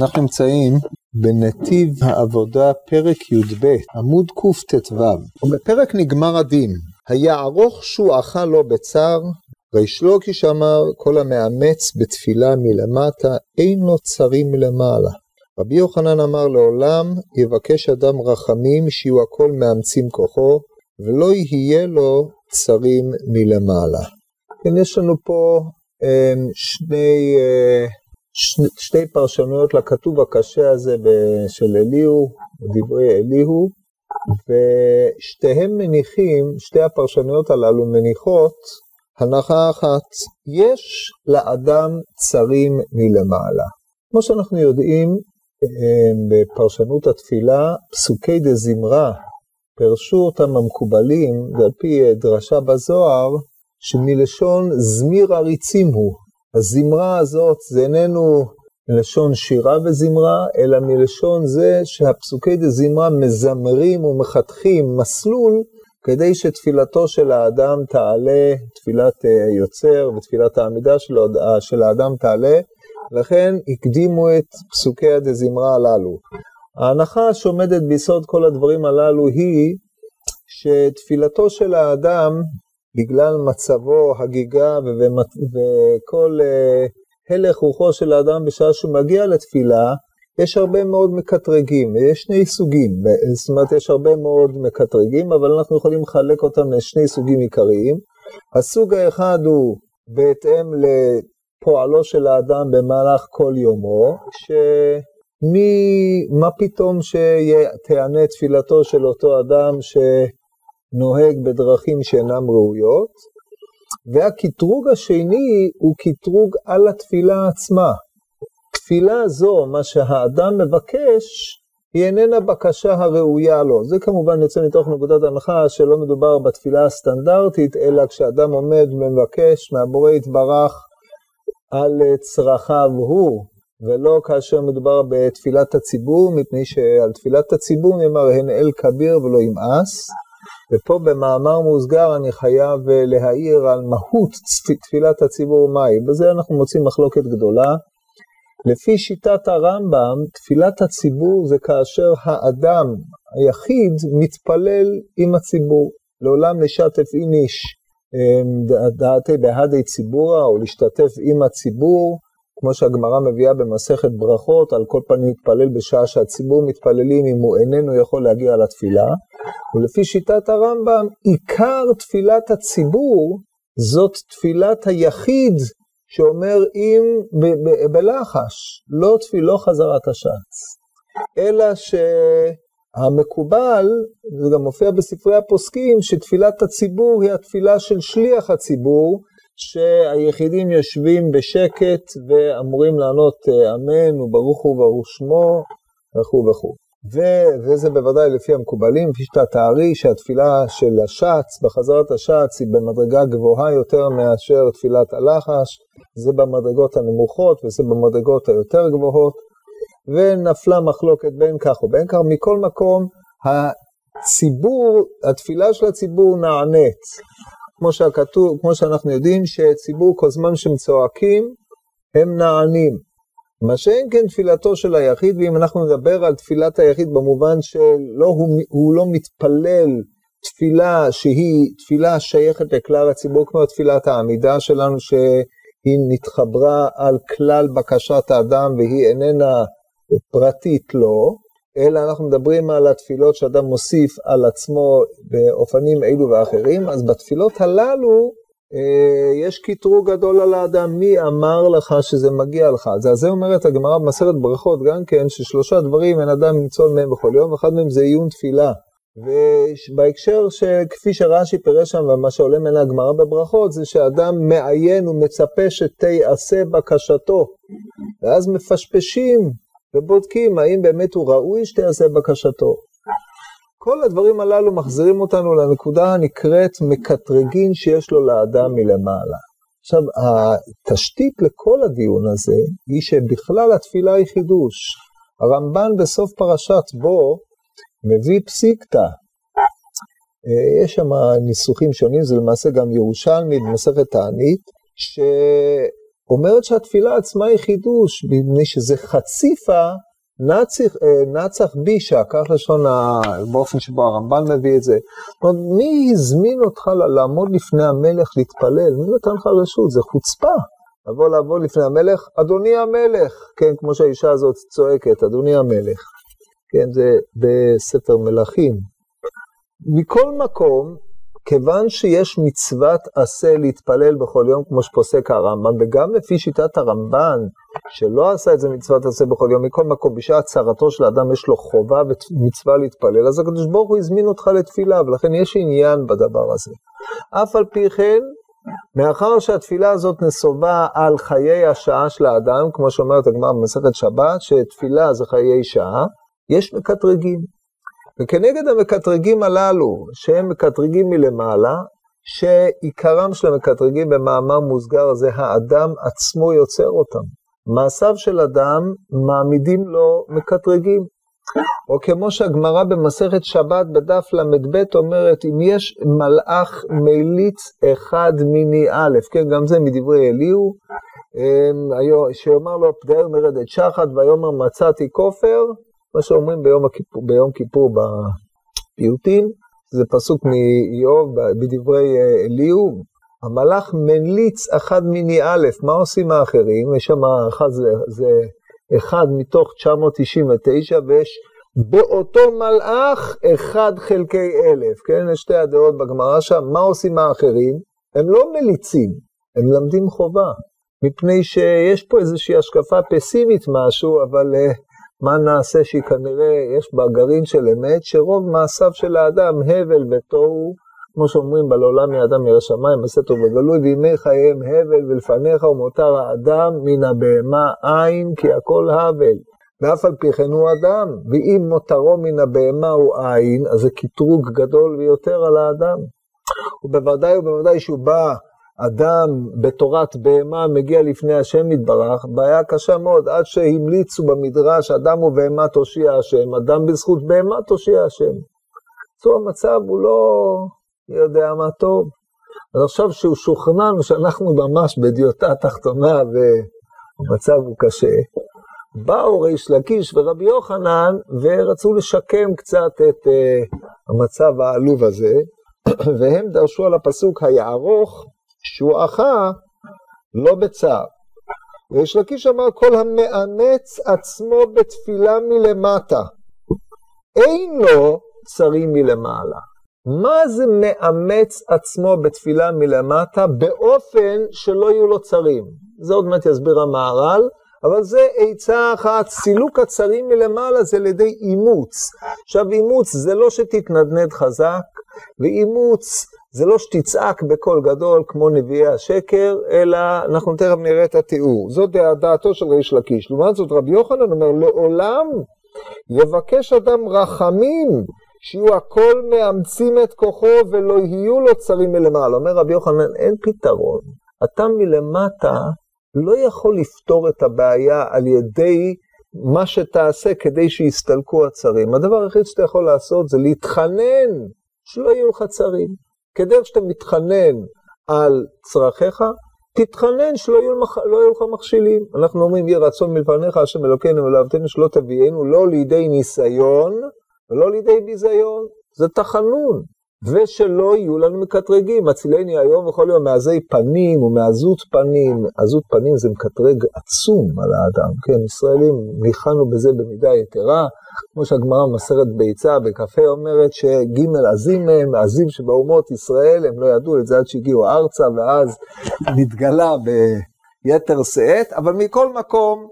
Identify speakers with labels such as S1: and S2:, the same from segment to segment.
S1: אנחנו נמצאים בנתיב העבודה פרק י"ב, עמוד קט"ו, ובפרק נגמר הדין, היערוך שועך לו בצר, ריש לוקיש אמר, כל המאמץ בתפילה מלמטה, אין לו צרים מלמעלה. רבי יוחנן אמר לעולם, יבקש אדם רחמים, שיהיו הכל מאמצים כוחו, ולא יהיה לו צרים מלמעלה. כן, יש לנו פה אמ, שני, אה, שני, שתי פרשנויות לכתוב הקשה הזה של אליהו, דברי אליהו, ושתיהם מניחים, שתי הפרשנויות הללו מניחות הנחה אחת, יש לאדם צרים מלמעלה. כמו שאנחנו יודעים, אמ, בפרשנות התפילה, פסוקי דה זמרה, פירשו אותם המקובלים, ועל פי דרשה בזוהר, שמלשון זמיר עריצים הוא. הזמרה הזאת זה איננו מלשון שירה וזמרה, אלא מלשון זה שהפסוקי דה זמרה מזמרים ומחתכים מסלול כדי שתפילתו של האדם תעלה, תפילת היוצר אה, ותפילת העמידה של, אה, של האדם תעלה, לכן הקדימו את פסוקי הדזמרה הללו. ההנחה שעומדת ביסוד כל הדברים הללו היא שתפילתו של האדם בגלל מצבו, הגיגה וכל אה, הלך רוחו של האדם בשעה שהוא מגיע לתפילה, יש הרבה מאוד מקטרגים, יש שני סוגים, זאת אומרת יש הרבה מאוד מקטרגים, אבל אנחנו יכולים לחלק אותם לשני סוגים עיקריים. הסוג האחד הוא בהתאם לפועלו של האדם במהלך כל יומו, שמי, מה פתאום שתענה תפילתו של אותו אדם ש... נוהג בדרכים שאינן ראויות, והקטרוג השני הוא קטרוג על התפילה עצמה. תפילה זו, מה שהאדם מבקש, היא איננה בקשה הראויה לו. זה כמובן יוצא מתוך נקודת הנחה שלא מדובר בתפילה הסטנדרטית, אלא כשאדם עומד ומבקש מהבורא יתברך על צרכיו הוא, ולא כאשר מדובר בתפילת הציבור, מפני שעל תפילת הציבור נאמר הן אל כביר ולא ימאס. ופה במאמר מוסגר אני חייב אה, להעיר על מהות תפילת הציבור מהי. בזה אנחנו מוצאים מחלוקת גדולה. לפי שיטת הרמב"ם, תפילת הציבור זה כאשר האדם היחיד מתפלל עם הציבור. לעולם נשתף עם איש אמ, דעתי בהדי ציבורה, או להשתתף עם הציבור, כמו שהגמרא מביאה במסכת ברכות, על כל פנים להתפלל בשעה שהציבור מתפללים אם הוא איננו יכול להגיע לתפילה. ולפי שיטת הרמב"ם, עיקר תפילת הציבור זאת תפילת היחיד שאומר אם בלחש, לא תפילו חזרת השץ, אלא שהמקובל, זה גם מופיע בספרי הפוסקים, שתפילת הציבור היא התפילה של שליח הציבור, שהיחידים יושבים בשקט ואמורים לענות אה, אמן וברוך הוא וברוך שמו וכו' וכו'. ו- וזה בוודאי לפי המקובלים, כפי שאתה תארי שהתפילה של השץ, בחזרת השץ, היא במדרגה גבוהה יותר מאשר תפילת הלחש, זה במדרגות הנמוכות וזה במדרגות היותר גבוהות, ונפלה מחלוקת בין כך ובין כך. מכל מקום, הציבור, התפילה של הציבור נענית. כמו שהכתוב, כמו שאנחנו יודעים, שציבור כל זמן שהם צועקים, הם נענים. מה שאין כן תפילתו של היחיד, ואם אנחנו נדבר על תפילת היחיד במובן שלא, הוא, הוא לא מתפלל תפילה שהיא תפילה שייכת לכלל הציבור, כמו תפילת העמידה שלנו, שהיא נתחברה על כלל בקשת האדם והיא איננה פרטית לו, אלא אנחנו מדברים על התפילות שאדם מוסיף על עצמו באופנים אלו ואחרים, אז בתפילות הללו אה, יש קטרוג גדול על האדם, מי אמר לך שזה מגיע לך? זה, זה אומרת הגמרא במסכת ברכות גם כן, ששלושה דברים אין אדם למצוא מהם בכל יום, אחד מהם זה עיון תפילה. ובהקשר שכפי שרש"י פירש שם, ומה שעולה מן הגמרא בברכות, זה שאדם מעיין ומצפה שתיעשה בקשתו. ואז מפשפשים ובודקים האם באמת הוא ראוי שתיעשה בקשתו. כל הדברים הללו מחזירים אותנו לנקודה הנקראת מקטרגין שיש לו לאדם מלמעלה. עכשיו, התשתית לכל הדיון הזה היא שבכלל התפילה היא חידוש. הרמב"ן בסוף פרשת בו מביא פסיקתא. אה, יש שם ניסוחים שונים, זה למעשה גם ירושלמי במסכת תענית, אומרת שהתפילה עצמה היא חידוש, מפני שזה חציפה נצח, אה, נצח בישה, כך לשון ה... באופן שבו הרמב"ן מביא את זה. זאת אומרת, מי הזמין אותך לעמוד לפני המלך להתפלל? מי נתן לך רשות? זה חוצפה. לבוא לעבוד לפני המלך, אדוני המלך, כן, כמו שהאישה הזאת צועקת, אדוני המלך. כן, זה בספר מלכים. מכל מקום, כיוון שיש מצוות עשה להתפלל בכל יום, כמו שפוסק הרמב"ם, וגם לפי שיטת הרמב"ן, שלא עשה את זה מצוות עשה בכל יום, מכל מקום, בשעת צרתו של האדם יש לו חובה ומצווה להתפלל, אז הקדוש ברוך הוא הזמין אותך לתפילה, ולכן יש עניין בדבר הזה. אף על פי כן, מאחר שהתפילה הזאת נסובה על חיי השעה של האדם, כמו שאומרת הגמרא במסכת שבת, שתפילה זה חיי שעה, יש מקטרגים. וכנגד המקטרגים הללו, שהם מקטרגים מלמעלה, שעיקרם של המקטרגים במאמר מוסגר זה האדם עצמו יוצר אותם. מעשיו של אדם מעמידים לו מקטרגים. או כמו שהגמרא במסכת שבת בדף ל"ב אומרת, אם יש מלאך מליץ אחד מיני א', כן, גם זה מדברי אליהו, אמ, שיאמר לו פדאר מרדת שחת ויאמר מצאתי כופר, מה שאומרים ביום, הכיפור, ביום כיפור בפיוטים, זה פסוק מאיוב בדברי אה, אליהו, המלאך מליץ אחד מיני א', מה עושים האחרים? יש שם אחד, זה, זה אחד מתוך 999, ויש באותו מלאך אחד חלקי אלף, כן? יש שתי הדעות בגמרא שם, מה עושים האחרים? הם לא מליצים, הם מלמדים חובה, מפני שיש פה איזושהי השקפה פסימית משהו, אבל uh, מה נעשה שהיא כנראה, יש בה גרעין של אמת, שרוב מעשיו של האדם הבל ותוהו, כמו שאומרים, בלעולם מאדם מרא שמיים, עשה טוב וגלוי, וימי חייהם הבל ולפניך ומותר האדם מן הבהמה אין, כי הכל הבל. ואף על פי כן הוא אדם, ואם מותרו מן הבהמה הוא אין, אז זה קטרוג גדול ביותר על האדם. ובוודאי ובוודאי שהוא בא אדם בתורת בהמה מגיע לפני השם יתברך, בעיה קשה מאוד, עד שהמליצו במדרש, אדם ובהמה תושיע השם, אדם בזכות בהמה תושיע השם. זו המצב הוא לא יודע מה טוב. אז עכשיו שהוא שוכנענו שאנחנו ממש בדיוטה תחתונה והמצב הוא קשה, באו ריש לקיש ורבי יוחנן ורצו לשקם קצת את uh, המצב העלוב הזה, והם דרשו על הפסוק היערוך שועחה לא בצער. ריש לקיש אמר כל המאמץ עצמו בתפילה מלמטה, אינו צרי מלמעלה. מה זה מאמץ עצמו בתפילה מלמטה באופן שלא יהיו לו צרים? זה עוד מעט יסביר המהר"ל, אבל זה עצה אחת, סילוק הצרים מלמעלה זה על ידי אימוץ. עכשיו אימוץ זה לא שתתנדנד חזק, ואימוץ זה לא שתצעק בקול גדול כמו נביאי השקר, אלא אנחנו תכף נראה את התיאור. זאת דעתו של ריש לקיש. לעומת זאת רבי יוחנן אומר, לעולם יבקש אדם רחמים, שיהיו הכל מאמצים את כוחו ולא יהיו לו צרים מלמעלה. אומר רבי יוחנן, אין פתרון. אתה מלמטה לא יכול לפתור את הבעיה על ידי מה שתעשה כדי שיסתלקו הצרים. הדבר היחיד שאתה יכול לעשות זה להתחנן שלא יהיו לך צרים. כדרך שאתה מתחנן על צרכיך, תתחנן שלא יהיו, לך, לא יהיו לך מכשילים. אנחנו אומרים, יהיה רצון מלפניך, השם אלוקינו ולאהבתנו, שלא תביאנו לא לידי ניסיון ולא לידי ביזיון. זה תחנון. ושלא יהיו לנו מקטרגים, הצילני היום וכל יום מעזי פנים ומעזות פנים, עזות פנים זה מקטרג עצום על האדם, כן, ישראלים ניחנו בזה במידה יתרה, כמו שהגמרא מסרת ביצה בקפה אומרת שג' עזים הם, עזים שבאומות ישראל, הם לא ידעו את זה עד שהגיעו ארצה ואז נתגלה ביתר שאת, אבל מכל מקום,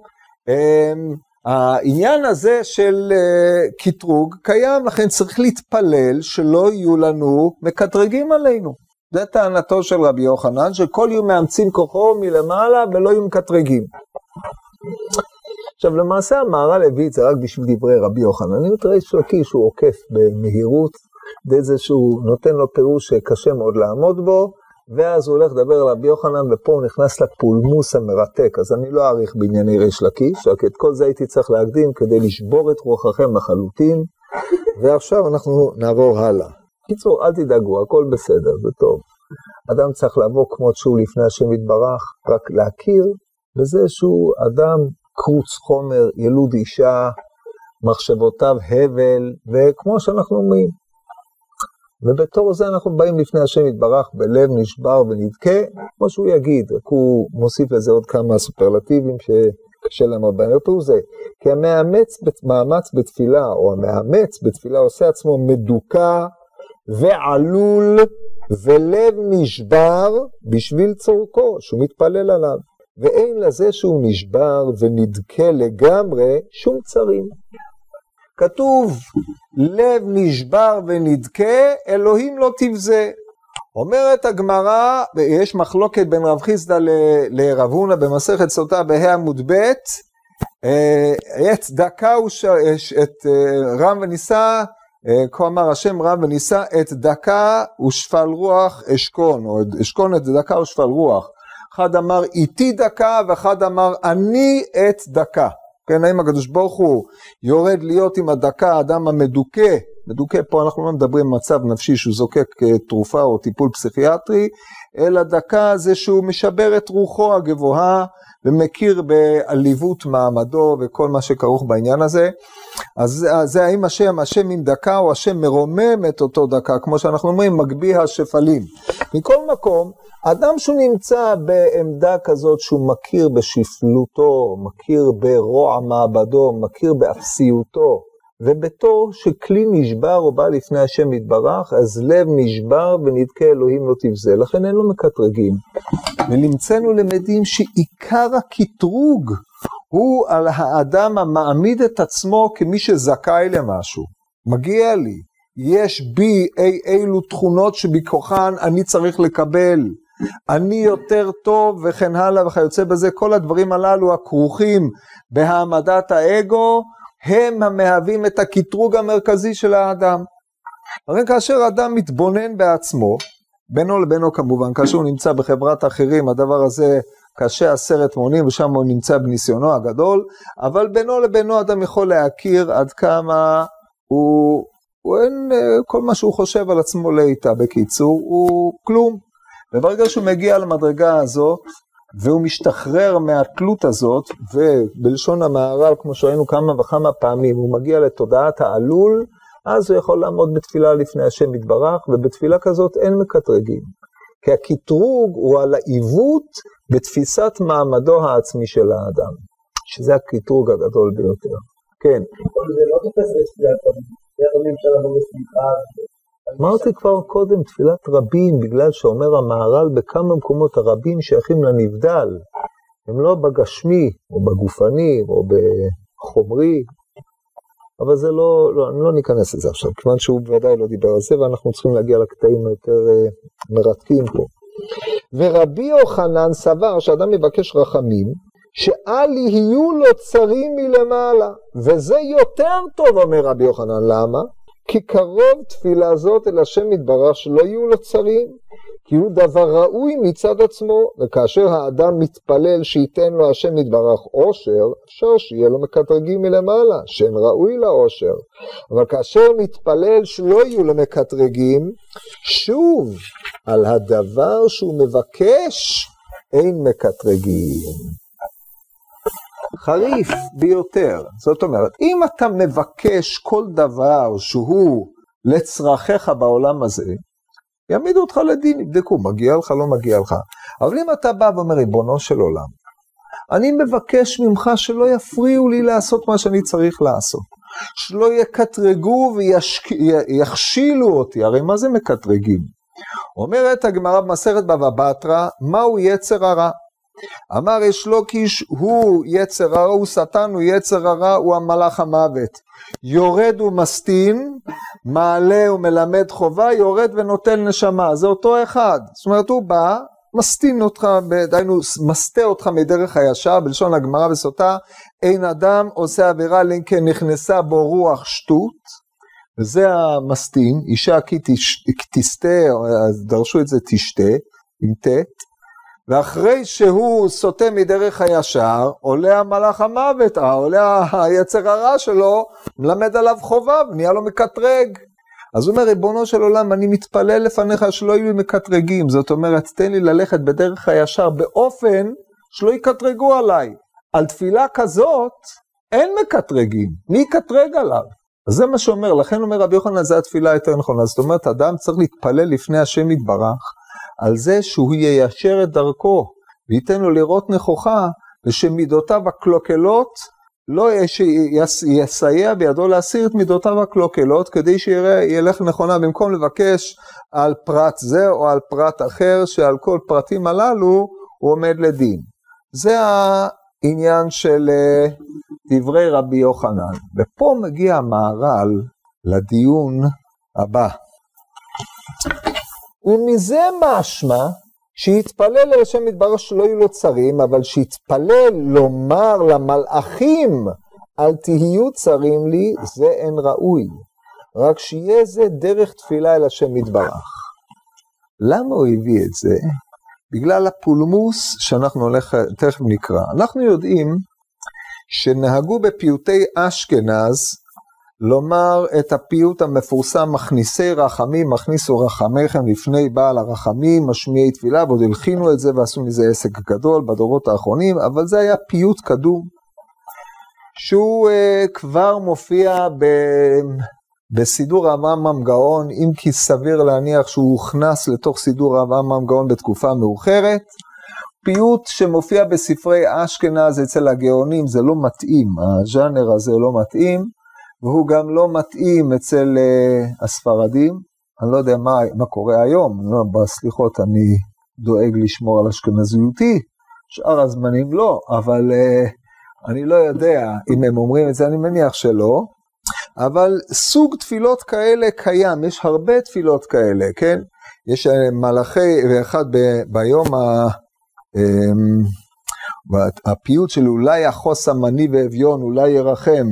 S1: הם, העניין הזה של uh, קטרוג קיים, לכן צריך להתפלל שלא יהיו לנו מקטרגים עלינו. זה טענתו של רבי יוחנן, שכל יהיו מאמצים כוחו מלמעלה ולא יהיו מקטרגים. עכשיו למעשה המהר"ל הביא את זה רק בשביל דברי רבי יוחנן. אני מתראה של הקיש הוא עוקף במהירות, די זה שהוא נותן לו פירוש שקשה מאוד לעמוד בו, ואז הוא הולך לדבר על רבי יוחנן, ופה הוא נכנס לפולמוס המרתק, אז אני לא אאריך בענייני ריש לקיש, רק את כל זה הייתי צריך להקדים כדי לשבור את רוחכם לחלוטין, ועכשיו אנחנו נעבור הלאה. קיצור, אל תדאגו, הכל בסדר, זה טוב. אדם צריך לבוא כמו שהוא לפני השם יתברך, רק להכיר בזה שהוא אדם קרוץ חומר, ילוד אישה, מחשבותיו הבל, וכמו שאנחנו אומרים. ובתור זה אנחנו באים לפני השם יתברך בלב נשבר ונדכה, כמו שהוא יגיד, רק הוא מוסיף לזה עוד כמה סופרלטיבים שקשה להם בהם. ופה זה, כי המאמץ מאמץ בתפילה, או המאמץ בתפילה עושה עצמו מדוכא ועלול ולב נשבר בשביל צורכו, שהוא מתפלל עליו. ואין לזה שהוא נשבר ונדכה לגמרי שום צרים. כתוב, לב נשבר ונדכה, אלוהים לא תבזה. אומרת הגמרא, יש מחלוקת בין רב חיסדא לרב הונא במסכת סוטה בה' עמוד ב', אה, את דקה את אה, רם ונישא, אה, כה אמר השם רם ונישא את דקה ושפל רוח אשכון, או אשכון את דקה ושפל רוח. אחד אמר איתי דקה ואחד אמר אני את דקה. כן, האם הקדוש ברוך הוא יורד להיות עם הדקה, האדם המדוכא, מדוכא פה אנחנו לא מדברים מצב נפשי שהוא זוקק אה, תרופה או טיפול פסיכיאטרי, אלא דקה זה שהוא משבר את רוחו הגבוהה ומכיר בעליבות מעמדו וכל מה שכרוך בעניין הזה. אז זה האם השם, השם עם דקה או השם מרומם את אותו דקה, כמו שאנחנו אומרים, מגביה השפלים. מכל מקום, אדם שהוא נמצא בעמדה כזאת שהוא מכיר בשפלותו, מכיר ברוע מעבדו, מכיר באפסיותו, ובתור שכלי נשבר או בא לפני השם יתברך, אז לב נשבר ונדכה אלוהים לא תבזה, לכן אין לו מקטרגים. ונמצאנו למדים שעיקר הקטרוג הוא על האדם המעמיד את עצמו כמי שזכאי למשהו. מגיע לי, יש בי אי אילו תכונות שבכוחן אני צריך לקבל. אני יותר טוב וכן הלאה וכיוצא בזה, כל הדברים הללו הכרוכים בהעמדת האגו, הם המהווים את הקטרוג המרכזי של האדם. הרי כאשר אדם מתבונן בעצמו, בינו לבינו כמובן, כאשר הוא נמצא בחברת אחרים, הדבר הזה קשה עשרת מונים ושם הוא נמצא בניסיונו הגדול, אבל בינו לבינו אדם יכול להכיר עד כמה הוא, הוא אין, כל מה שהוא חושב על עצמו לאיטה, בקיצור, הוא כלום. וברגע שהוא מגיע למדרגה הזאת, והוא משתחרר מהתלות הזאת, ובלשון המהר"ל, כמו שראינו כמה וכמה פעמים, הוא מגיע לתודעת העלול, אז הוא יכול לעמוד בתפילה לפני השם יתברך, ובתפילה כזאת אין מקטרגים. כי הקטרוג הוא על העיוות בתפיסת מעמדו העצמי של האדם, שזה הקטרוג הגדול ביותר. כן.
S2: כל זה לא תופס לתפילת רבים, תפילת אפשר לבוא בשמחה.
S1: אמרתי כבר קודם, תפילת רבים, בגלל שאומר המהר"ל בכמה מקומות הרבים שייכים לנבדל, הם לא בגשמי, או בגופני, או בחומרי, אבל זה לא, לא, לא ניכנס לזה עכשיו, כיוון שהוא בוודאי לא דיבר על זה, ואנחנו צריכים להגיע לקטעים היותר uh, מרתקים פה. ורבי יוחנן סבר שאדם מבקש רחמים, שאל יהיו לו צרים מלמעלה, וזה יותר טוב, אומר רבי יוחנן, למה? כי קרוב תפילה זאת אל השם יתברך שלא יהיו לו צרים, כי הוא דבר ראוי מצד עצמו, וכאשר האדם מתפלל שייתן לו השם יתברך עושר, אפשר שיהיה לו מקטרגים מלמעלה, שאין ראוי לעושר. אבל כאשר מתפלל שלא יהיו לו מקטרגים, שוב, על הדבר שהוא מבקש, אין מקטרגים. חריף ביותר. זאת אומרת, אם אתה מבקש כל דבר שהוא לצרכיך בעולם הזה, יעמידו אותך לדין, יבדקו, מגיע לך, לא מגיע לך. אבל אם אתה בא ואומר, ריבונו של עולם, אני מבקש ממך שלא יפריעו לי לעשות מה שאני צריך לעשות. שלא יקטרגו ויכשילו אותי, הרי מה זה מקטרגים? אומרת הגמרא במסכת בבא בתרא, מהו יצר הרע? אמר יש לוקיש, הוא יצר הרע, הוא שטן, הוא יצר הרע, הוא המלאך המוות. יורד ומסטין, מעלה ומלמד חובה, יורד ונותן נשמה, זה אותו אחד. זאת אומרת, הוא בא, מסטין אותך, דהיינו, מסטה אותך מדרך הישר, בלשון הגמרא בסוטה, אין אדם עושה עבירה אלא כן נכנסה בו רוח שטות. וזה המסטין, אישה כי תסטה, דרשו את זה תשתה, עם ט', ואחרי שהוא סוטה מדרך הישר, עולה המלאך המוות, אה, עולה היצר הרע שלו, מלמד עליו חובה, ונהיה לו מקטרג. אז הוא אומר, ריבונו של עולם, אני מתפלל לפניך שלא יהיו לי מקטרגים. זאת אומרת, תן לי ללכת בדרך הישר באופן שלא יקטרגו עליי. על תפילה כזאת אין מקטרגים, מי יקטרג עליו? אז זה מה שאומר, לכן אומר רבי יוחנן, זו התפילה היותר נכונה. זאת אומרת, אדם צריך להתפלל לפני השם יתברך, על זה שהוא יישר את דרכו, וייתן לו לראות נכוחה, ושמידותיו הקלוקלות לא יסייע בידו להסיר את מידותיו הקלוקלות, כדי שילך נכונה, במקום לבקש על פרט זה או על פרט אחר, שעל כל פרטים הללו הוא עומד לדין. זה העניין של אה, דברי רבי יוחנן. ופה מגיע המהר"ל לדיון הבא. ומזה משמע שיתפלל אל השם יתברך שלא יהיו לו צרים, אבל שיתפלל לומר למלאכים אל תהיו צרים לי, זה אין ראוי. רק שיהיה זה דרך תפילה אל השם יתברך. למה הוא הביא את זה? בגלל הפולמוס שאנחנו הולך, תכף נקרא. אנחנו יודעים שנהגו בפיוטי אשכנז לומר את הפיוט המפורסם מכניסי רחמים, מכניסו רחמיכם לפני בעל הרחמים, משמיעי תפילה, ועוד הלחינו את זה ועשו מזה עסק גדול בדורות האחרונים, אבל זה היה פיוט קדום, שהוא uh, כבר מופיע ב... בסידור אברהם גאון, אם כי סביר להניח שהוא הוכנס לתוך סידור אברהם גאון בתקופה מאוחרת. פיוט שמופיע בספרי אשכנז אצל הגאונים זה לא מתאים, הז'אנר הזה לא מתאים, והוא גם לא מתאים אצל uh, הספרדים. אני לא יודע מה, מה קורה היום, לא, בסליחות אני דואג לשמור על אשכנזיותי, שאר הזמנים לא, אבל uh, אני לא יודע אם הם אומרים את זה, אני מניח שלא. אבל סוג תפילות כאלה קיים, יש הרבה תפילות כאלה, כן? יש אה, מלאכי, ואחד ב, ביום ה... אמ, הפיוט של אולי יחוס המני ואביון, אולי ירחם,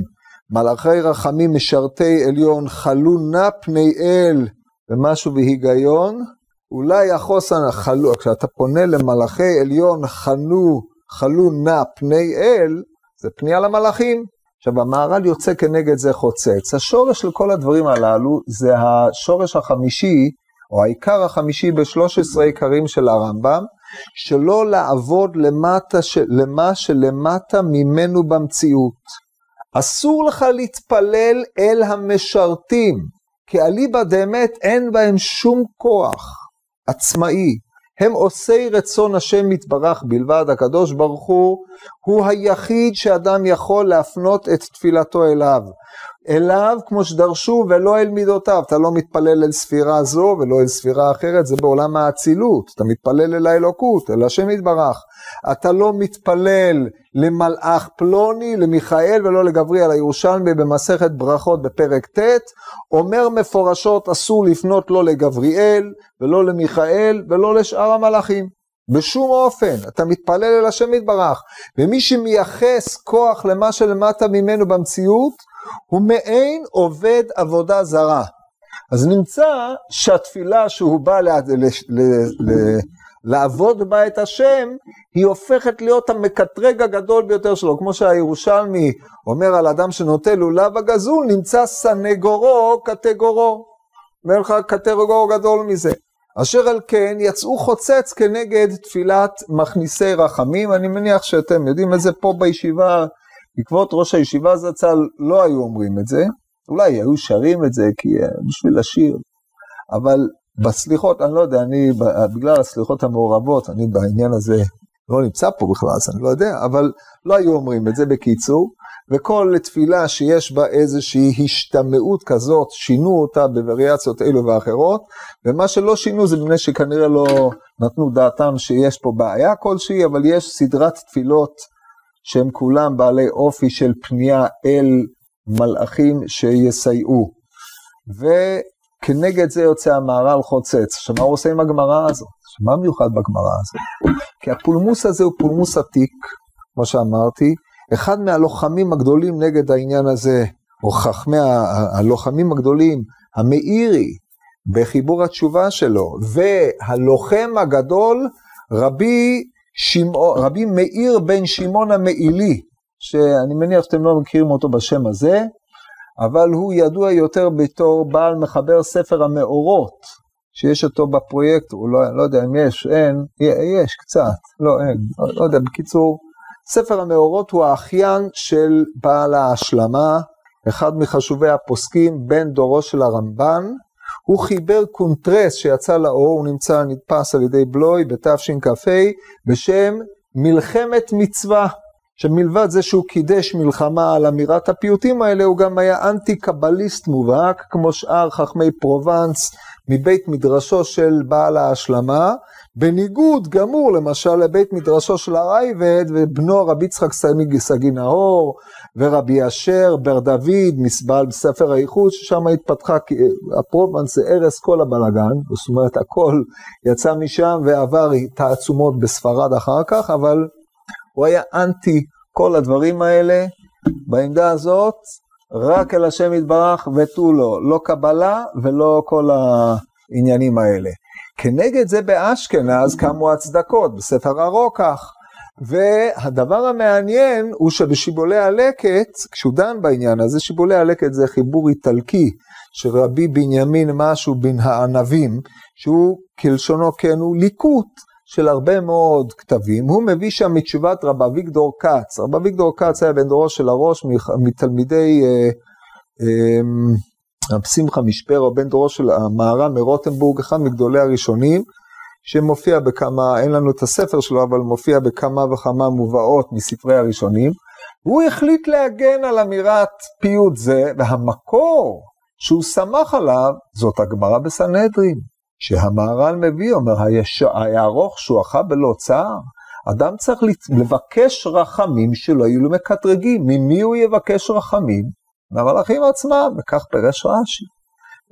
S1: מלאכי רחמים משרתי עליון, חלו נא פני אל ומשהו בהיגיון, אולי יחוס, חלו, כשאתה פונה למלאכי עליון, חנו, חלו נא פני אל, זה פנייה למלאכים. עכשיו, המהר"ל יוצא כנגד זה חוצץ. השורש של כל הדברים הללו זה השורש החמישי, או העיקר החמישי בשלוש עשרה עיקרים של הרמב"ם, שלא לעבוד למטה. למה שלמטה ממנו במציאות. אסור לך להתפלל אל המשרתים, כי אליבא דאמת אין בהם שום כוח עצמאי. הם עושי רצון השם יתברך בלבד, הקדוש ברוך הוא, הוא היחיד שאדם יכול להפנות את תפילתו אליו. אליו כמו שדרשו ולא אל מידותיו, אתה לא מתפלל אל ספירה זו ולא אל ספירה אחרת, זה בעולם האצילות, אתה מתפלל אל האלוקות, אל השם יתברך. אתה לא מתפלל למלאך פלוני, למיכאל ולא לגבריאל. הירושלמי במסכת ברכות בפרק ט' אומר מפורשות אסור לפנות לא לגבריאל ולא למיכאל ולא לשאר המלאכים. בשום אופן, אתה מתפלל אל השם יתברך, ומי שמייחס כוח למה שלמטה ממנו במציאות, הוא מעין עובד עבודה זרה. אז נמצא שהתפילה שהוא בא ל... ל... ל... ל... לעבוד בה את השם, היא הופכת להיות המקטרג הגדול ביותר שלו. כמו שהירושלמי אומר על אדם שנוטה לולב הגזול, נמצא סנגורו קטגורו. אומר לך קטגורו גדול מזה. אשר על כן יצאו חוצץ כנגד תפילת מכניסי רחמים, אני מניח שאתם יודעים את זה פה בישיבה, בעקבות ראש הישיבה זצ"ל לא היו אומרים את זה, אולי היו שרים את זה כי אה, בשביל לשיר, אבל בסליחות, אני לא יודע, אני, בגלל הסליחות המעורבות, אני בעניין הזה לא נמצא פה בכלל, אז אני לא יודע, אבל לא היו אומרים את זה בקיצור, וכל תפילה שיש בה איזושהי השתמעות כזאת, שינו אותה בווריאציות אלו ואחרות, ומה שלא שינו זה מפני שכנראה לא נתנו דעתם שיש פה בעיה כלשהי, אבל יש סדרת תפילות שהם כולם בעלי אופי של פנייה אל מלאכים שיסייעו. וכנגד זה יוצא המהר"ל חוצץ. עכשיו, מה הוא עושה עם הגמרא הזאת? מה מיוחד בגמרא הזאת? כי הפולמוס הזה הוא פולמוס עתיק, כמו שאמרתי, אחד מהלוחמים הגדולים נגד העניין הזה, או חכמי הלוחמים הגדולים, המאירי, בחיבור התשובה שלו, והלוחם הגדול, רבי, שמעו, רבי מאיר בן שמעון המעילי, שאני מניח שאתם לא מכירים אותו בשם הזה, אבל הוא ידוע יותר בתור בעל מחבר ספר המאורות, שיש אותו בפרויקט, הוא לא, לא יודע אם יש, אין, יש קצת, לא אין, לא, לא יודע, בקיצור, ספר המאורות הוא האחיין של בעל ההשלמה, אחד מחשובי הפוסקים, בן דורו של הרמב"ן, הוא חיבר קונטרס שיצא לאור, הוא נמצא, נדפס על ידי בלוי בתשכ"ה, בשם מלחמת מצווה. שמלבד זה שהוא קידש מלחמה על אמירת הפיוטים האלה, הוא גם היה אנטי קבליסט מובהק, כמו שאר חכמי פרובנס מבית מדרשו של בעל ההשלמה, בניגוד גמור למשל לבית מדרשו של הרייבד ובנו רבי יצחק סגי נאור ורבי אשר בר דוד מסבל בספר האיחוד ששם התפתחה, הפרובנס זה הרס כל הבלגן, זאת אומרת הכל יצא משם ועבר תעצומות בספרד אחר כך, אבל הוא היה אנטי כל הדברים האלה, בעמדה הזאת, רק אל השם יתברך ותו לא, לא קבלה ולא כל העניינים האלה. כנגד זה באשכנז קמו הצדקות, בספר הרוקח. והדבר המעניין הוא שבשיבולי הלקט, כשהוא דן בעניין הזה, שיבולי הלקט זה חיבור איטלקי של רבי בנימין משהו בן הענבים, שהוא כלשונו כן הוא ליקוט. של הרבה מאוד כתבים, הוא מביא שם מתשובת רב אביגדור כץ. רב אביגדור כץ היה בן דורו של הראש מתלמידי אה, אה, רב שמחה משפרו, בן דורו של המהר"ם מרוטנבורג, אחד מגדולי הראשונים, שמופיע בכמה, אין לנו את הספר שלו, אבל מופיע בכמה וכמה מובאות מספרי הראשונים. הוא החליט להגן על אמירת פיוט זה, והמקור שהוא סמך עליו זאת הגמרא בסנהדרין. שהמהר"ל מביא, אומר, היערוך שועך בלא צער. אדם צריך לבקש רחמים שלא יהיו לו מקטרגים. ממי הוא יבקש רחמים? מהמלאכים עצמם, וכך פירש רש"י.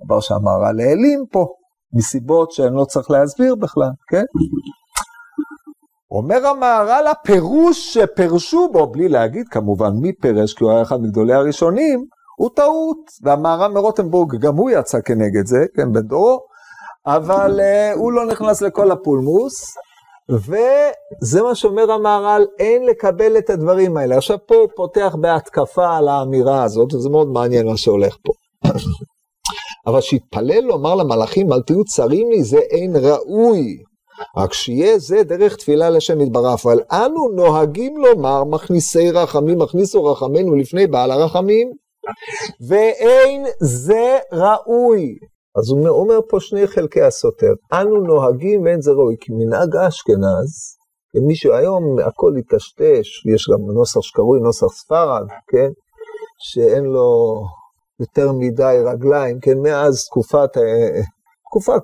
S1: דבר שהמהר"ל העלים פה, מסיבות שאני לא צריך להסביר בכלל, כן? אומר המהר"ל, הפירוש שפרשו בו, בלי להגיד כמובן מי פירש, כי הוא היה אחד מגדולי הראשונים, הוא טעות. והמהר"ל מרוטנבורג, גם הוא יצא כנגד זה, כן, בן דורו, אבל uh, הוא לא נכנס לכל הפולמוס, וזה מה שאומר המהר"ל, אין לקבל את הדברים האלה. עכשיו פה הוא פותח בהתקפה על האמירה הזאת, וזה מאוד מעניין מה שהולך פה. אבל שיתפלל לומר למלאכים, אל תהיו צרים לי, זה אין ראוי. רק שיהיה זה דרך תפילה לשם יתברך, אבל אנו נוהגים לומר מכניסי רחמים, מכניסו רחמנו לפני בעל הרחמים, ואין זה ראוי. אז הוא אומר פה שני חלקי הסותר. אנו נוהגים ואין זה ראוי, כי מנהג אשכנז, ומישהו היום הכל יטשטש, יש גם נוסח שקרוי נוסח ספרד, כן? שאין לו יותר מדי רגליים, כן? מאז תקופת, תקופה,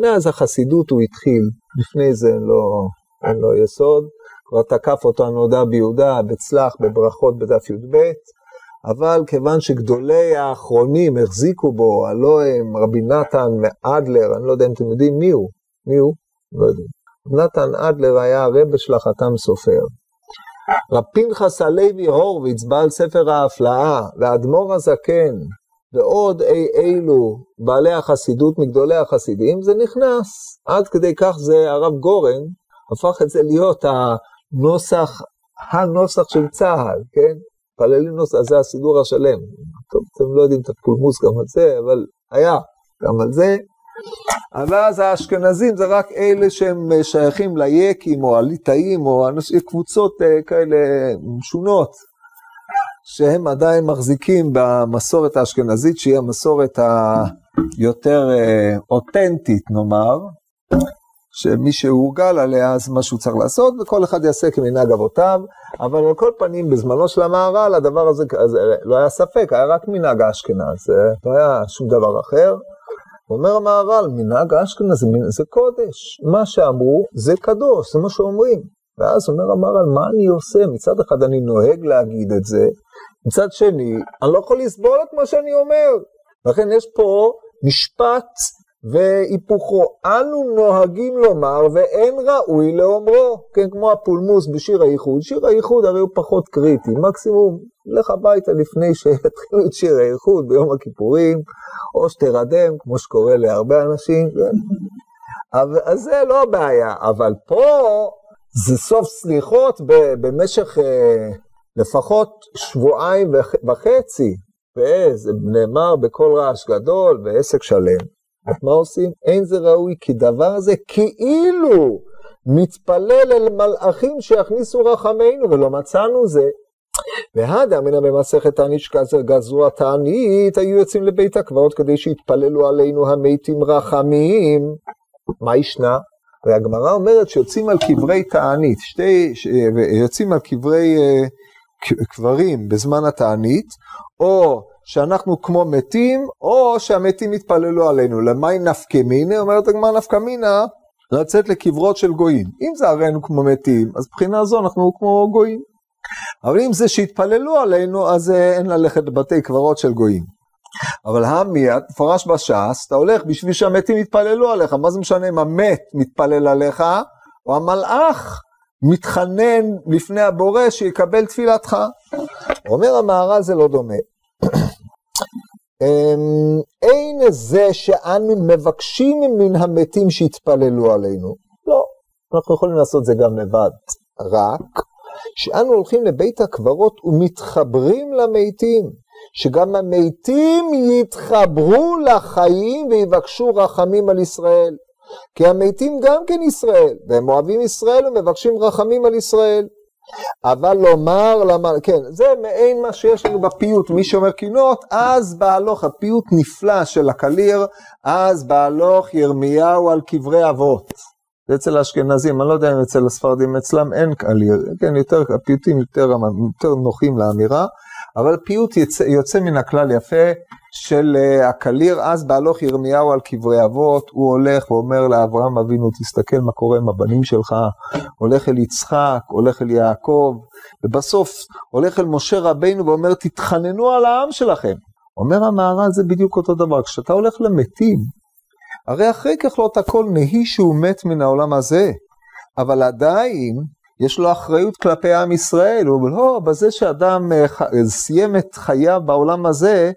S1: מאז החסידות הוא התחיל, לפני זה אין לו, אין לו יסוד. כבר תקף אותו הנודע ביהודה, בצלח, בברכות בדף י"ב. אבל כיוון שגדולי האחרונים החזיקו בו, הלא הם רבי נתן מאדלר, אני לא יודע אם אתם יודעים מי הוא, מי הוא? לא יודעים. נתן אדלר היה הרבה של החתם סופר. רב פנחס הלוי הורוביץ, בעל ספר ההפלאה, והאדמו"ר הזקן, ועוד אי אילו בעלי החסידות מגדולי החסידים, זה נכנס. עד כדי כך זה הרב גורן, הפך את זה להיות הנוסח, הנוסח של צה"ל, כן? מתפללים נוסח, זה הסידור השלם. טוב, אתם לא יודעים את הפולמוס גם על זה, אבל היה גם על זה. אבל אז האשכנזים זה רק אלה שהם שייכים ליקים או הליטאים או אנשים, קבוצות אה, כאלה משונות, שהם עדיין מחזיקים במסורת האשכנזית, שהיא המסורת היותר אה, אותנטית נאמר, שמי שהורגל עליה זה מה שהוא צריך לעשות, וכל אחד יעשה כמנהג אבותיו, אבל על כל פנים בזמנו של המהר"ל הדבר הזה, אז לא היה ספק, היה רק מנהג אשכנז, לא היה שום דבר אחר. אומר המהר"ל, מנהג אשכנז זה, זה קודש, מה שאמרו זה קדוש, זה מה שאומרים. ואז אומר המהר"ל, מה אני עושה? מצד אחד אני נוהג להגיד את זה, מצד שני, אני לא יכול לסבול את מה שאני אומר. לכן יש פה משפט והיפוכו, אנו נוהגים לומר ואין ראוי לאומרו, כן, כמו הפולמוס בשיר הייחוד, שיר הייחוד הרי הוא פחות קריטי, מקסימום לך הביתה לפני שיתחילו את שיר הייחוד ביום הכיפורים, או שתרדם, כמו שקורה להרבה אנשים, כן? אז זה לא הבעיה, אבל פה זה סוף סליחות במשך אה, לפחות שבועיים וחצי, וזה נאמר בקול רעש גדול, בעסק שלם. מה עושים? אין זה ראוי, כי דבר הזה כאילו מתפלל אל מלאכים שיכניסו רחמינו, ולא מצאנו זה. והדה אמינא במסכת שכזר גזרו התענית, היו יוצאים לבית הקברות כדי שיתפללו עלינו המתים רחמים. מה ישנה? והגמרא אומרת שיוצאים על קברי תענית, שתי, ש, יוצאים על קברי uh, קברים בזמן התענית, או שאנחנו כמו מתים, או שהמתים יתפללו עלינו. למי נפקא מינה? אומרת הגמרא נפקא מינה, לצאת לקברות של גויים. אם זה הרינו כמו מתים, אז מבחינה זו אנחנו כמו גויים. אבל אם זה שהתפללו עלינו, אז אה, אין ללכת לבתי קברות של גויים. אבל המי, מפורש בש"ס, אתה הולך בשביל שהמתים יתפללו עליך, מה זה משנה אם המת מתפלל עליך, או המלאך מתחנן לפני הבורא שיקבל תפילתך. אומר המהר"ל זה לא דומה. אמ, אין זה שאנו מבקשים מן המתים שיתפללו עלינו. לא, אנחנו יכולים לעשות זה גם לבד. רק שאנו הולכים לבית הקברות ומתחברים למתים, שגם המתים יתחברו לחיים ויבקשו רחמים על ישראל. כי המתים גם כן ישראל, והם אוהבים ישראל ומבקשים רחמים על ישראל. אבל לומר, למה, כן, זה מעין מה שיש לנו בפיוט, מי שאומר קינות, אז בהלוך, הפיוט נפלא של הקליר, אז בהלוך ירמיהו על קברי אבות. זה אצל האשכנזים, אני לא יודע אם אצל הספרדים, אצלם אין קליר, כן, יותר, הפיוטים יותר, יותר נוחים לאמירה, אבל פיוט יוצא, יוצא מן הכלל יפה של uh, הקליר, אז בהלוך ירמיהו על קברי אבות, הוא הולך ואומר לאברהם אבינו, תסתכל מה קורה עם הבנים שלך, הולך אל יצחק, הולך אל יעקב, ובסוף הולך אל משה רבינו ואומר, תתחננו על העם שלכם. אומר המהר"ל זה בדיוק אותו דבר, כשאתה הולך למתים, הרי אחרי ככלות הכל נהי שהוא מת מן העולם הזה, אבל עדיין יש לו אחריות כלפי עם ישראל, הוא אומר, לא, בזה שאדם אה, סיים את חייו בעולם הזה,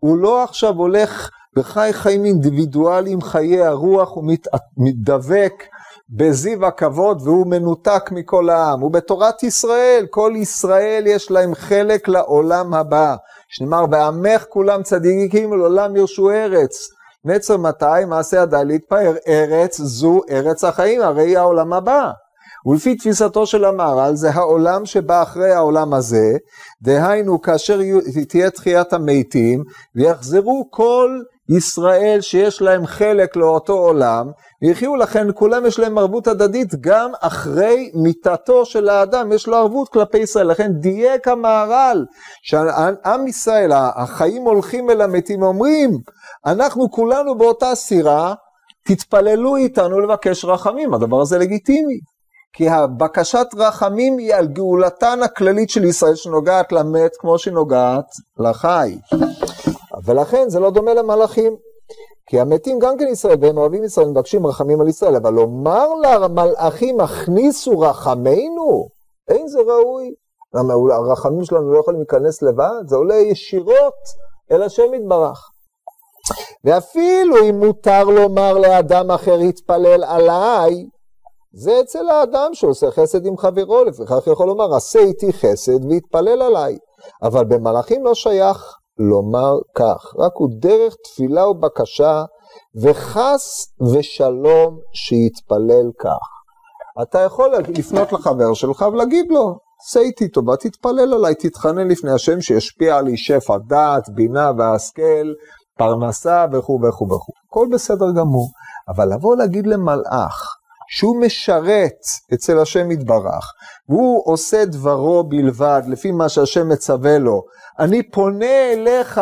S1: הוא לא עכשיו הולך וחי חיים אינדיבידואליים, חיי הרוח, הוא מת, מתדבק בזיו הכבוד והוא מנותק מכל העם. הוא בתורת ישראל, כל ישראל יש להם חלק לעולם הבא. שנאמר, ועמך כולם צדיקים לעולם ירשו ארץ. נצר מתי מעשה ידי להתפאר, ארץ זו ארץ החיים, הרי היא העולם הבא. ולפי תפיסתו של המהר"ל זה העולם שבא אחרי העולם הזה, דהיינו כאשר תהיה תחיית המתים ויחזרו כל ישראל שיש להם חלק לאותו עולם, ויחיו לכן כולם יש להם ערבות הדדית גם אחרי מיתתו של האדם, יש לו ערבות כלפי ישראל, לכן דייק המהר"ל, שעם ישראל, החיים הולכים אל המתים, אומרים, אנחנו כולנו באותה סירה, תתפללו איתנו לבקש רחמים, הדבר הזה לגיטימי. כי הבקשת רחמים היא על גאולתן הכללית של ישראל שנוגעת למת כמו שהיא נוגעת לחי. ולכן זה לא דומה למלאכים. כי המתים גם כן ישראל, והם אוהבים ישראל, מבקשים רחמים על ישראל, אבל לומר למלאכים, הכניסו רחמינו, אין זה ראוי. למה הרחמים שלנו לא יכולים להיכנס לבד? זה עולה ישירות אל השם יתברך. ואפילו אם מותר לומר לאדם אחר יתפלל עליי, זה אצל האדם שעושה חסד עם חברו, לפיכך יכול לומר, עשה איתי חסד ויתפלל עליי. אבל במלאכים לא שייך לומר כך, רק הוא דרך תפילה ובקשה, וחס ושלום שיתפלל כך. אתה יכול לפנות לחבר שלך ולהגיד לו, עשה איתי טובה, תתפלל עליי, תתחנן לפני השם שישפיע עלי שפע דעת, בינה והשכל, פרנסה וכו' וכו' וכו'. הכל בסדר גמור. אבל לבוא להגיד למלאך, שהוא משרת אצל השם יתברך, והוא עושה דברו בלבד, לפי מה שהשם מצווה לו, אני פונה אליך,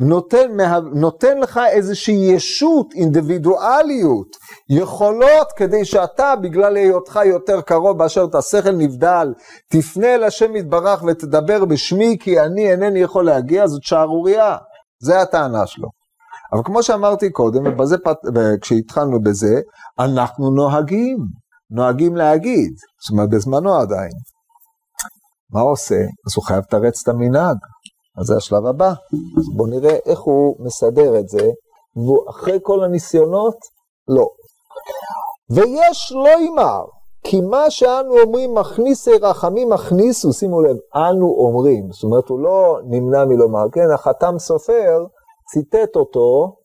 S1: נותן, נותן לך איזושהי ישות, אינדיבידואליות, יכולות כדי שאתה, בגלל היותך יותר קרוב באשר את השכל נבדל, תפנה אל השם יתברך ותדבר בשמי, כי אני אינני יכול להגיע, זאת שערורייה. זה הטענה שלו. אבל כמו שאמרתי קודם, ובזה, כשהתחלנו בזה, אנחנו נוהגים, נוהגים להגיד, זאת אומרת בזמנו עדיין. מה עושה? אז הוא חייב לתרץ את המנהג, אז זה השלב הבא. אז בואו נראה איך הוא מסדר את זה, ואחרי כל הניסיונות, לא. ויש לא ימר, כי מה שאנו אומרים מכניסי רחמים מכניסו, שימו לב, אנו אומרים, זאת אומרת הוא לא נמנע מלומר, כן, החתם סופר ציטט אותו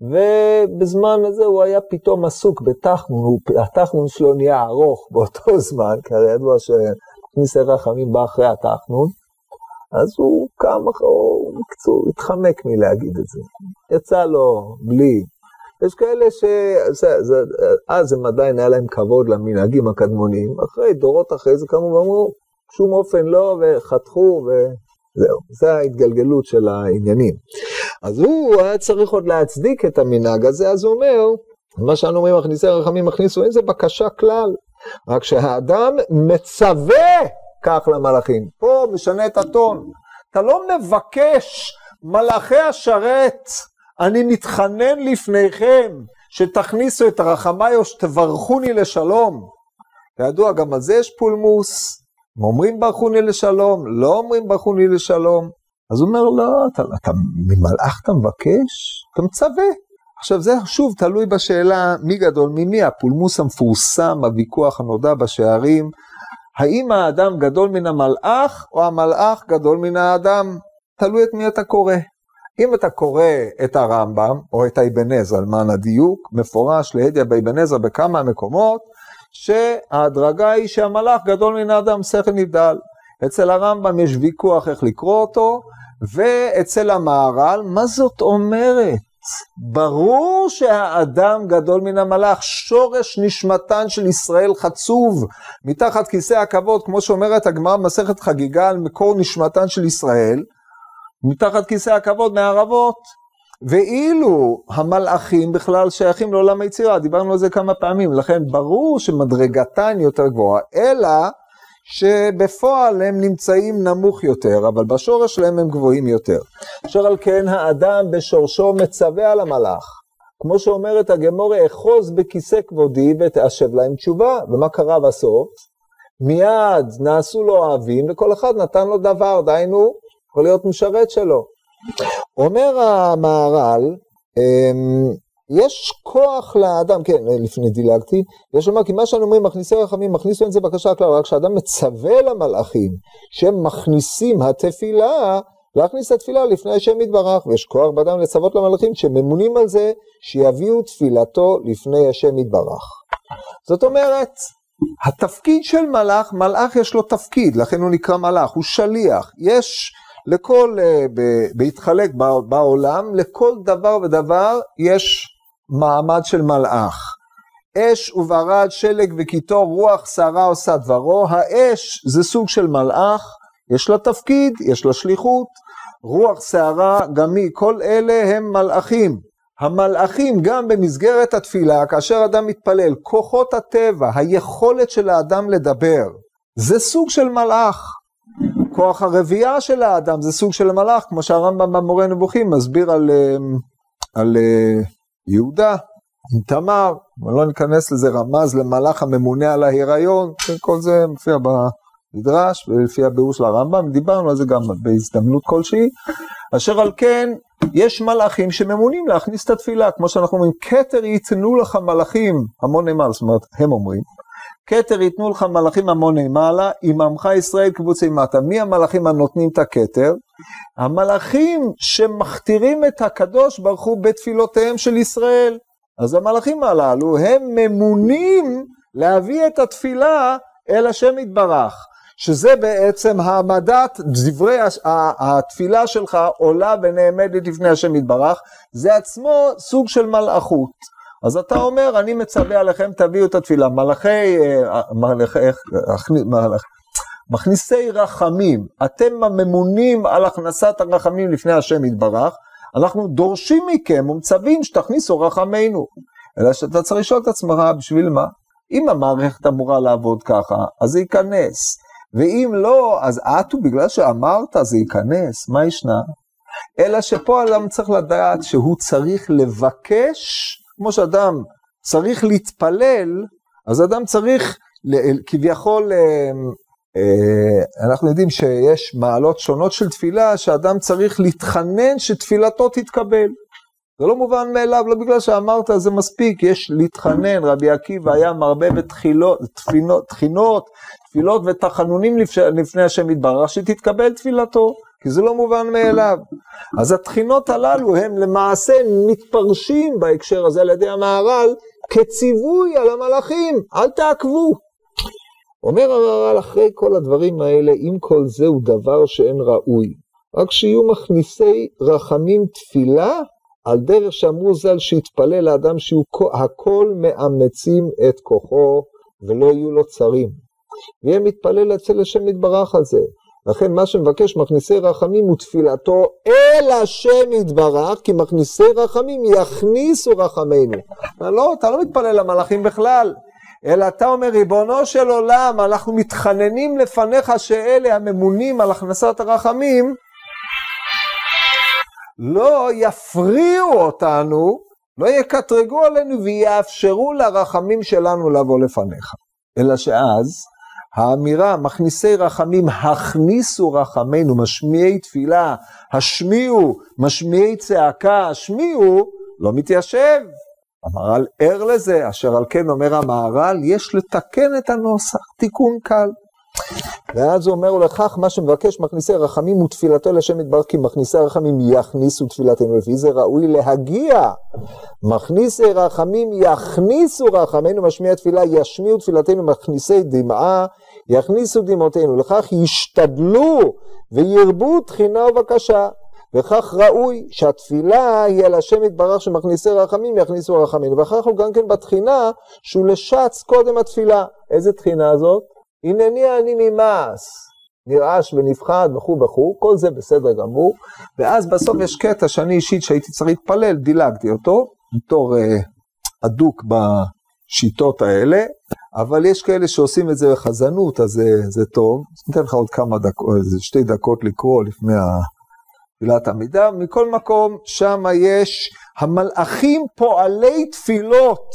S1: ובזמן הזה הוא היה פתאום עסוק בתחנון, התחנון שלו נהיה ארוך באותו זמן, כי הרי ידוע שכניסי רחמים בא אחרי התחנון, אז הוא קם, הוא בקיצור, התחמק מלהגיד את זה. יצא לו בלי. יש כאלה ש... אז הם עדיין היה להם כבוד למנהגים הקדמונים, אחרי, דורות אחרי זה קמו ואמרו, שום אופן לא, וחתכו, וזהו. זה ההתגלגלות של העניינים. אז הוא היה צריך עוד להצדיק את המנהג הזה, אז הוא אומר, מה שאנו אומרים, מכניסי רחמים הכניסו, אין זה בקשה כלל. רק שהאדם מצווה כך למלאכים. פה משנה את הטון. אתה לא מבקש, מלאכי השרת, אני מתחנן לפניכם שתכניסו את רחמיי או שתברכוני לשלום. כידוע, גם על זה יש פולמוס. אומרים ברכוני לשלום, לא אומרים ברכוני לשלום. אז הוא אומר, לא, אתה, אתה ממלאך אתה מבקש? אתה מצווה. עכשיו זה שוב תלוי בשאלה מי גדול ממי, הפולמוס המפורסם, הוויכוח הנודע בשערים, האם האדם גדול מן המלאך או המלאך גדול מן האדם? תלוי את מי אתה קורא. אם אתה קורא את הרמב"ם או את האבן עזרא, למען הדיוק, מפורש להדיא באבן עזרא בכמה מקומות, שההדרגה היא שהמלאך גדול מן האדם, שכל נבדל. אצל הרמב"ם יש ויכוח איך לקרוא אותו, ואצל המהר"ל, מה זאת אומרת? ברור שהאדם גדול מן המלאך, שורש נשמתן של ישראל חצוב מתחת כיסא הכבוד, כמו שאומרת הגמרא במסכת חגיגה על מקור נשמתן של ישראל, מתחת כיסא הכבוד מערבות. ואילו המלאכים בכלל שייכים לעולם היצירה, דיברנו על זה כמה פעמים, לכן ברור שמדרגתן יותר גבוהה, אלא שבפועל הם נמצאים נמוך יותר, אבל בשורש שלהם הם גבוהים יותר. אשר על כן האדם בשורשו מצווה על המלאך. כמו שאומרת הגמורה, אחוז בכיסא כבודי ותאשב להם תשובה. ומה קרה בסוף? מיד נעשו לו אוהבים, וכל אחד נתן לו דבר, דהיינו, יכול להיות משרת שלו. אומר המהר"ל, אמ, יש כוח לאדם, כן, לפני דילגתי, יש לומר כי מה שאנו אומרים מכניסי רחמים, מכניסו את זה בקשה כלל, רק כשאדם מצווה למלאכים שהם מכניסים התפילה, להכניס את התפילה לפני השם יתברך, ויש כוח באדם לצוות למלאכים שממונים על זה, שיביאו תפילתו לפני השם יתברך. זאת אומרת, התפקיד של מלאך, מלאך יש לו תפקיד, לכן הוא נקרא מלאך, הוא שליח. יש לכל, אה, בהתחלק בעולם, לכל דבר ודבר יש מעמד של מלאך. אש וברד, שלג וקיטור, רוח, שערה עושה דברו. האש זה סוג של מלאך, יש לה תפקיד, יש לה שליחות. רוח, שערה, גמי, כל אלה הם מלאכים. המלאכים גם במסגרת התפילה, כאשר אדם מתפלל, כוחות הטבע, היכולת של האדם לדבר, זה סוג של מלאך. כוח הרבייה של האדם זה סוג של מלאך, כמו שהרמב"ם במורה נבוכים מסביר על, אה, על אה, יהודה עם תמר, לא ניכנס לזה, רמז למלאך הממונה על ההיריון, כל זה מופיע במדרש ולפי הביאור של הרמב"ם, דיברנו על זה גם בהזדמנות כלשהי, אשר על כן יש מלאכים שממונים להכניס את התפילה, כמו שאנחנו אומרים, כתר ייתנו לך מלאכים המון מעלה, זאת אומרת, הם אומרים, כתר ייתנו לך מלאכים המוני מעלה, עמך ישראל קבוצי מטה. מי המלאכים הנותנים את הכתר? המלאכים שמכתירים את הקדוש ברוך הוא בתפילותיהם של ישראל. אז המלאכים הללו הם ממונים להביא את התפילה אל השם יתברך. שזה בעצם העמדת דברי התפילה שלך עולה ונעמדת לפני השם יתברך, זה עצמו סוג של מלאכות. אז אתה אומר, אני מצווה עליכם, תביאו את התפילה. מלאכי, אה, מלאכי, מלאכ, מכניסי רחמים, אתם הממונים על הכנסת הרחמים לפני השם יתברך, אנחנו דורשים מכם ומצווים שתכניסו רחמינו. אלא שאתה צריך לשאול את עצמך, בשביל מה? אם המערכת אמורה לעבוד ככה, אז זה ייכנס. ואם לא, אז את ובגלל שאמרת זה ייכנס, מה ישנה? אלא שפה אדם צריך לדעת שהוא צריך לבקש כמו שאדם צריך להתפלל, אז אדם צריך כביכול, אה, אה, אנחנו יודעים שיש מעלות שונות של תפילה, שאדם צריך להתחנן שתפילתו תתקבל. זה לא מובן מאליו, לא בגלל שאמרת זה מספיק, יש להתחנן, רבי עקיבא היה מרבה בתחילות, תפינות, תחינות, תפילות ותחנונים לפני השם יתברך, שתתקבל תפילתו. כי זה לא מובן מאליו. אז התחינות הללו הם למעשה מתפרשים בהקשר הזה על ידי המהר"ל כציווי על המלאכים, אל תעקבו. אומר המהר"ל אחרי כל הדברים האלה, אם כל זה הוא דבר שאין ראוי, רק שיהיו מכניסי רחמים תפילה, על דרך שאמרו ז"ל שיתפלל לאדם שהכל מאמצים את כוחו ולא יהיו לו צרים. ויהיה מתפלל אצל השם יתברך על זה. לכן מה שמבקש מכניסי רחמים הוא תפילתו אל השם יתברך, כי מכניסי רחמים יכניסו רחמינו. לא, אתה לא מתפלל למלאכים בכלל, אלא אתה אומר, ריבונו של עולם, אנחנו מתחננים לפניך שאלה הממונים על הכנסת הרחמים, לא יפריעו אותנו, לא יקטרגו עלינו ויאפשרו לרחמים שלנו לבוא לפניך. אלא שאז האמירה מכניסי רחמים, הכניסו רחמינו, משמיעי תפילה, השמיעו, משמיעי צעקה, השמיעו, לא מתיישב. המהר"ל ער לזה, אשר על כן אומר המהר"ל, יש לתקן את הנוסח, תיקון קל. ואז הוא אומר לכך מה שמבקש מכניסי רחמים ותפילתו לשם יתברך כי מכניסי רחמים יכניסו תפילתנו לפי זה ראוי להגיע מכניסי רחמים יכניסו רחמינו משמיע תפילה ישמיעו תפילתנו מכניסי דמעה יכניסו דמעותינו לכך ישתדלו וירבו תחינה ובקשה. וכך ראוי שהתפילה היא על השם יתברך שמכניסי רחמים יכניסו רחמינו וכך הוא גם כן בתחינה שהוא לשץ קודם התפילה. איזה תחינה זאת? הנני אני ממעש, נרעש ונפחד וכו' וכו', כל זה בסדר גמור, ואז בסוף יש קטע שאני אישית שהייתי צריך להתפלל, דילגתי אותו, בתור אה, אדוק בשיטות האלה, אבל יש כאלה שעושים את זה בחזנות, אז זה, זה טוב. ניתן לך עוד כמה דקות, איזה שתי דקות לקרוא לפני תפילת עמידה. מכל מקום, שם יש המלאכים פועלי תפילות.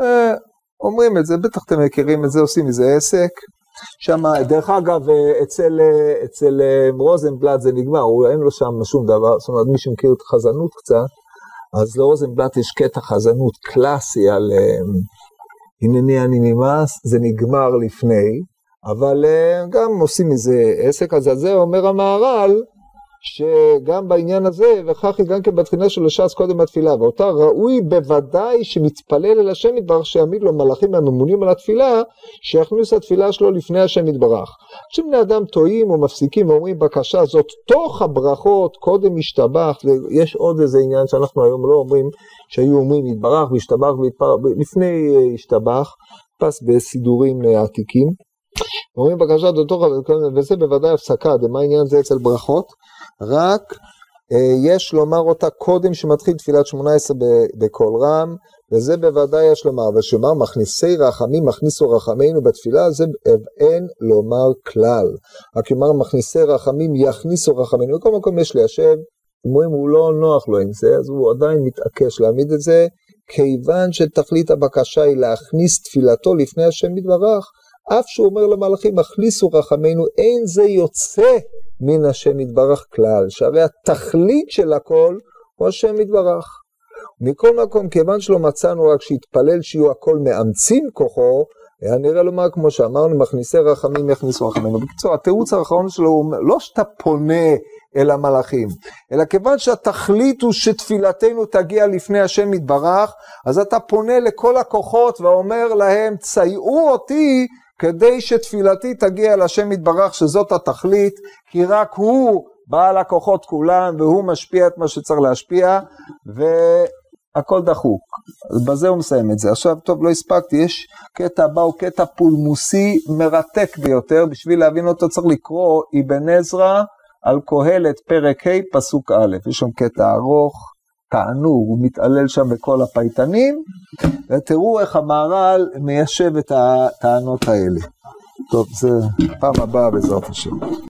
S1: אה, אומרים את זה, בטח אתם מכירים את זה, עושים מזה עסק. שם, דרך אגב, אצל, אצל רוזנבלט זה נגמר, הוא, אין לו שם שום דבר, זאת אומרת, מי שמכיר את החזנות קצת, אז לרוזנבלט יש קטע חזנות קלאסי על הנני אני נמאס, זה נגמר לפני, אבל גם עושים מזה עסק, אז על זה אומר המהר"ל, שגם בעניין הזה, וכך היא גם כן בתחינה של הש"ס קודם התפילה, ואותה ראוי בוודאי שמתפלל אל השם יתברך, שיעמיד לו מלאכים הממונים על התפילה, שיכניס התפילה שלו לפני השם יתברך. כשבני אדם טועים או מפסיקים ואומרים בקשה זאת תוך הברכות, קודם ישתבח, ויש עוד איזה עניין שאנחנו היום לא אומרים, שהיו אומרים יתברך וישתבח ויתפרח, לפני ישתבח, פס בסידורים עתיקים. אומרים בקשה דתוך, וזה בוודאי הפסקה, מה העניין זה אצל ברכות? רק אה, יש לומר אותה קודם שמתחיל תפילת שמונה עשרה בקול רם, וזה בוודאי יש לומר, ושאומר מכניסי רחמים, מכניסו רחמינו בתפילה, זה אין לומר כלל. רק יאמר מכניסי רחמים, יכניסו רחמינו, בכל מקום יש ליישב, אומרים הוא לא נוח לו עם זה, אז הוא עדיין מתעקש להעמיד את זה, כיוון שתכלית הבקשה היא להכניס תפילתו לפני השם יתברך, אף שהוא אומר למלאכים, הכניסו רחמינו, אין זה יוצא מן השם יתברך כלל, שהרי התכלית של הכל הוא השם יתברך. מכל מקום, כיוון שלא מצאנו רק שהתפלל שיהיו הכל מאמצים כוחו, היה נראה לומר, כמו שאמרנו, מכניסי רחמים יכניסו רחמינו. בקיצור, התירוץ האחרון שלו הוא לא שאתה פונה אל המלאכים, אלא כיוון שהתכלית הוא שתפילתנו תגיע לפני השם יתברך, אז אתה פונה לכל הכוחות ואומר להם, צייעו אותי כדי שתפילתי תגיע לשם יתברך שזאת התכלית, כי רק הוא בעל הכוחות כולם והוא משפיע את מה שצריך להשפיע והכל דחוק. בזה הוא מסיים את זה. עכשיו, טוב, לא הספקתי, יש קטע הבא הוא קטע פולמוסי מרתק ביותר, בשביל להבין אותו צריך לקרוא אבן עזרא על קהלת פרק ה' פסוק א', יש שם קטע ארוך. תענוג, הוא מתעלל שם בכל הפייטנים, ותראו איך המהר"ל מיישב את הטענות האלה. טוב, זה פעם הבאה בעזרת השם.